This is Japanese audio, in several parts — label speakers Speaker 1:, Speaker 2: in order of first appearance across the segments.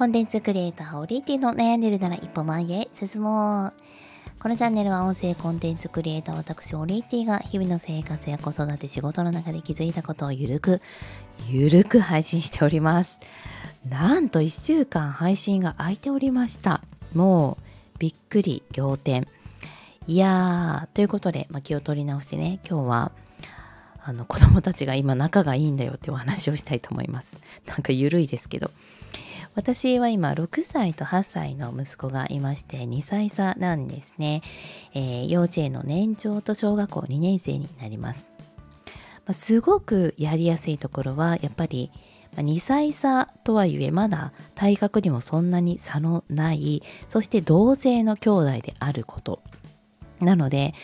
Speaker 1: コンテンツクリエイター、オリティの悩んでるなら一歩前へ進もう。このチャンネルは音声コンテンツクリエイター私オリティが日々の生活や子育て仕事の中で気づいたことをゆるくゆるく配信しております。なんと1週間配信が空いておりました。もうびっくり仰天。いやーということで、まあ、気を取り直してね今日はあの子供たちが今仲がいいんだよってお話をしたいと思います。なんかゆるいですけど。私は今6歳と8歳の息子がいまして2歳差なんですね、えー、幼稚園の年長と小学校2年生になります、まあ、すごくやりやすいところはやっぱり2歳差とはいえまだ体格にもそんなに差のないそして同性の兄弟であること。なので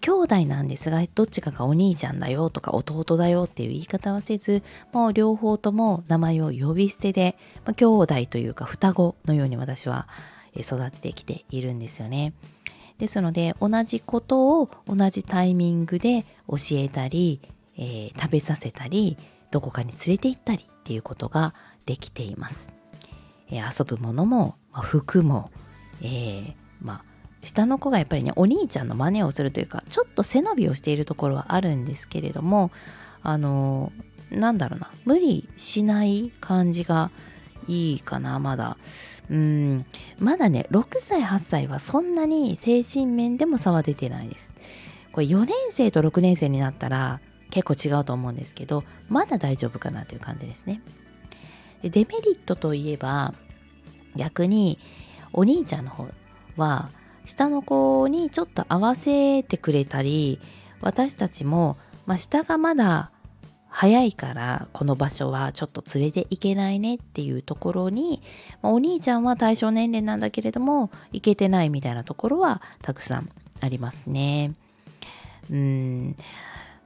Speaker 1: 兄弟なんですがどっちかがお兄ちゃんだよとか弟だよっていう言い方はせずもう両方とも名前を呼び捨てで、まあ、兄弟というか双子のように私は育ってきているんですよね。ですので同じことを同じタイミングで教えたり、えー、食べさせたりどこかに連れて行ったりっていうことができています。えー、遊ぶものも、まあ、服も、えー、まあ下の子がやっぱりねお兄ちゃんの真似をするというかちょっと背伸びをしているところはあるんですけれどもあのなんだろうな無理しない感じがいいかなまだ。うんまだね6歳8歳はそんなに精神面でも差は出てないです。これ4年生と6年生になったら結構違うと思うんですけどまだ大丈夫かなという感じですね。でデメリットといえば逆にお兄ちゃんの方は下の子にちょっと合わせてくれたり私たちも、まあ、下がまだ早いからこの場所はちょっと連れて行けないねっていうところに、まあ、お兄ちゃんは対象年齢なんだけれども行けてないみたいなところはたくさんありますね。うん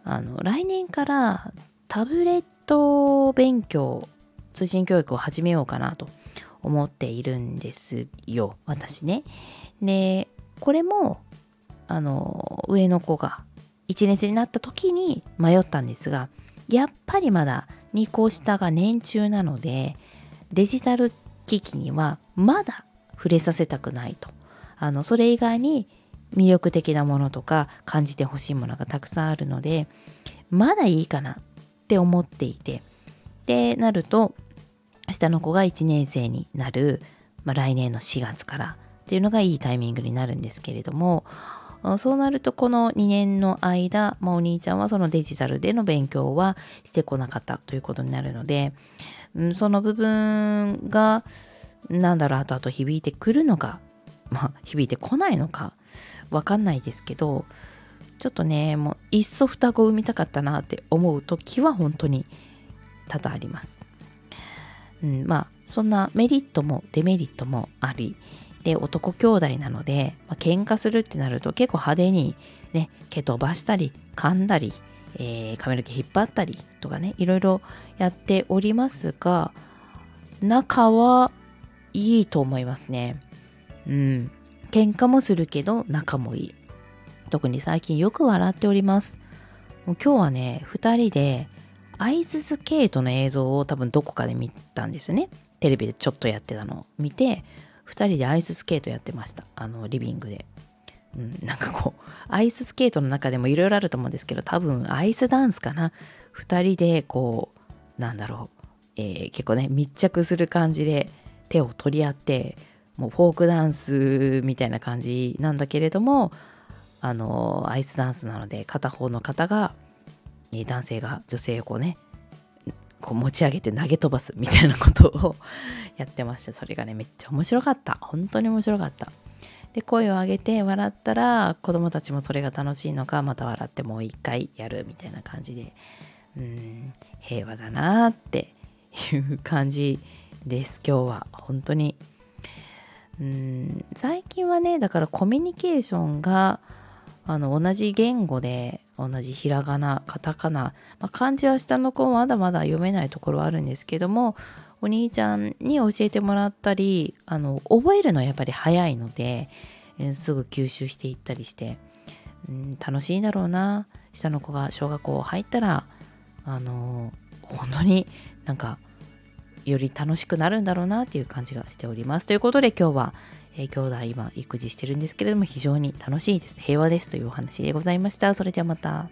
Speaker 1: あの来年からタブレット勉強通信教育を始めようかなと思っているんですよ私ね。でこれもあの上の子が1年生になった時に迷ったんですがやっぱりまだ2個下が年中なのでデジタル機器にはまだ触れさせたくないと。あのそれ以外に魅力的なものとか感じてほしいものがたくさんあるのでまだいいかなって思っていて。でなると下の子が1年生になる、まあ、来年の4月からっていうのがいいタイミングになるんですけれどもそうなるとこの2年の間、まあ、お兄ちゃんはそのデジタルでの勉強はしてこなかったということになるので、うん、その部分がなんだろう後々響いてくるのか、まあ、響いてこないのかわかんないですけどちょっとねもういっそ双子を産みたかったなって思う時は本当に多々あります。うん、まあそんなメリットもデメリットもありで男兄弟なので、まあ、喧嘩するってなると結構派手にね毛飛ばしたり噛んだり、えー、髪の毛引っ張ったりとかねいろいろやっておりますが仲はいいと思いますね。うん。喧嘩もするけど仲もいい。特に最近よく笑っております。もう今日はね2人でアイススケートの映像を多分どこかで見たんですね。テレビでちょっとやってたのを見て2人でアイススケートやってました。あのリビングで、うん、なんかこうアイススケートの中でもいろいろあると思うんですけど多分アイスダンスかな。2人でこうなんだろう、えー、結構ね密着する感じで手を取り合ってもうフォークダンスみたいな感じなんだけれどもあのアイスダンスなので片方の方が男性が女性をこうねこう持ち上げて投げ飛ばすみたいなことをやってましてそれがねめっちゃ面白かった。本当に面白かった。で声を上げて笑ったら子供たちもそれが楽しいのかまた笑ってもう一回やるみたいな感じでうん平和だなっていう感じです。今日は本当に。うん最近はねだからコミュニケーションがあの同じ言語で同じひらがなカタカナ、まあ、漢字は下の子まだまだ読めないところはあるんですけどもお兄ちゃんに教えてもらったりあの覚えるのはやっぱり早いので、えー、すぐ吸収していったりして、うん、楽しいんだろうな下の子が小学校入ったらあの本当になんかより楽しくなるんだろうなっていう感じがしております。ということで今日は、えー、兄弟今育児してるんですけれども非常に楽しいです。平和ですというお話でございました。それではまた。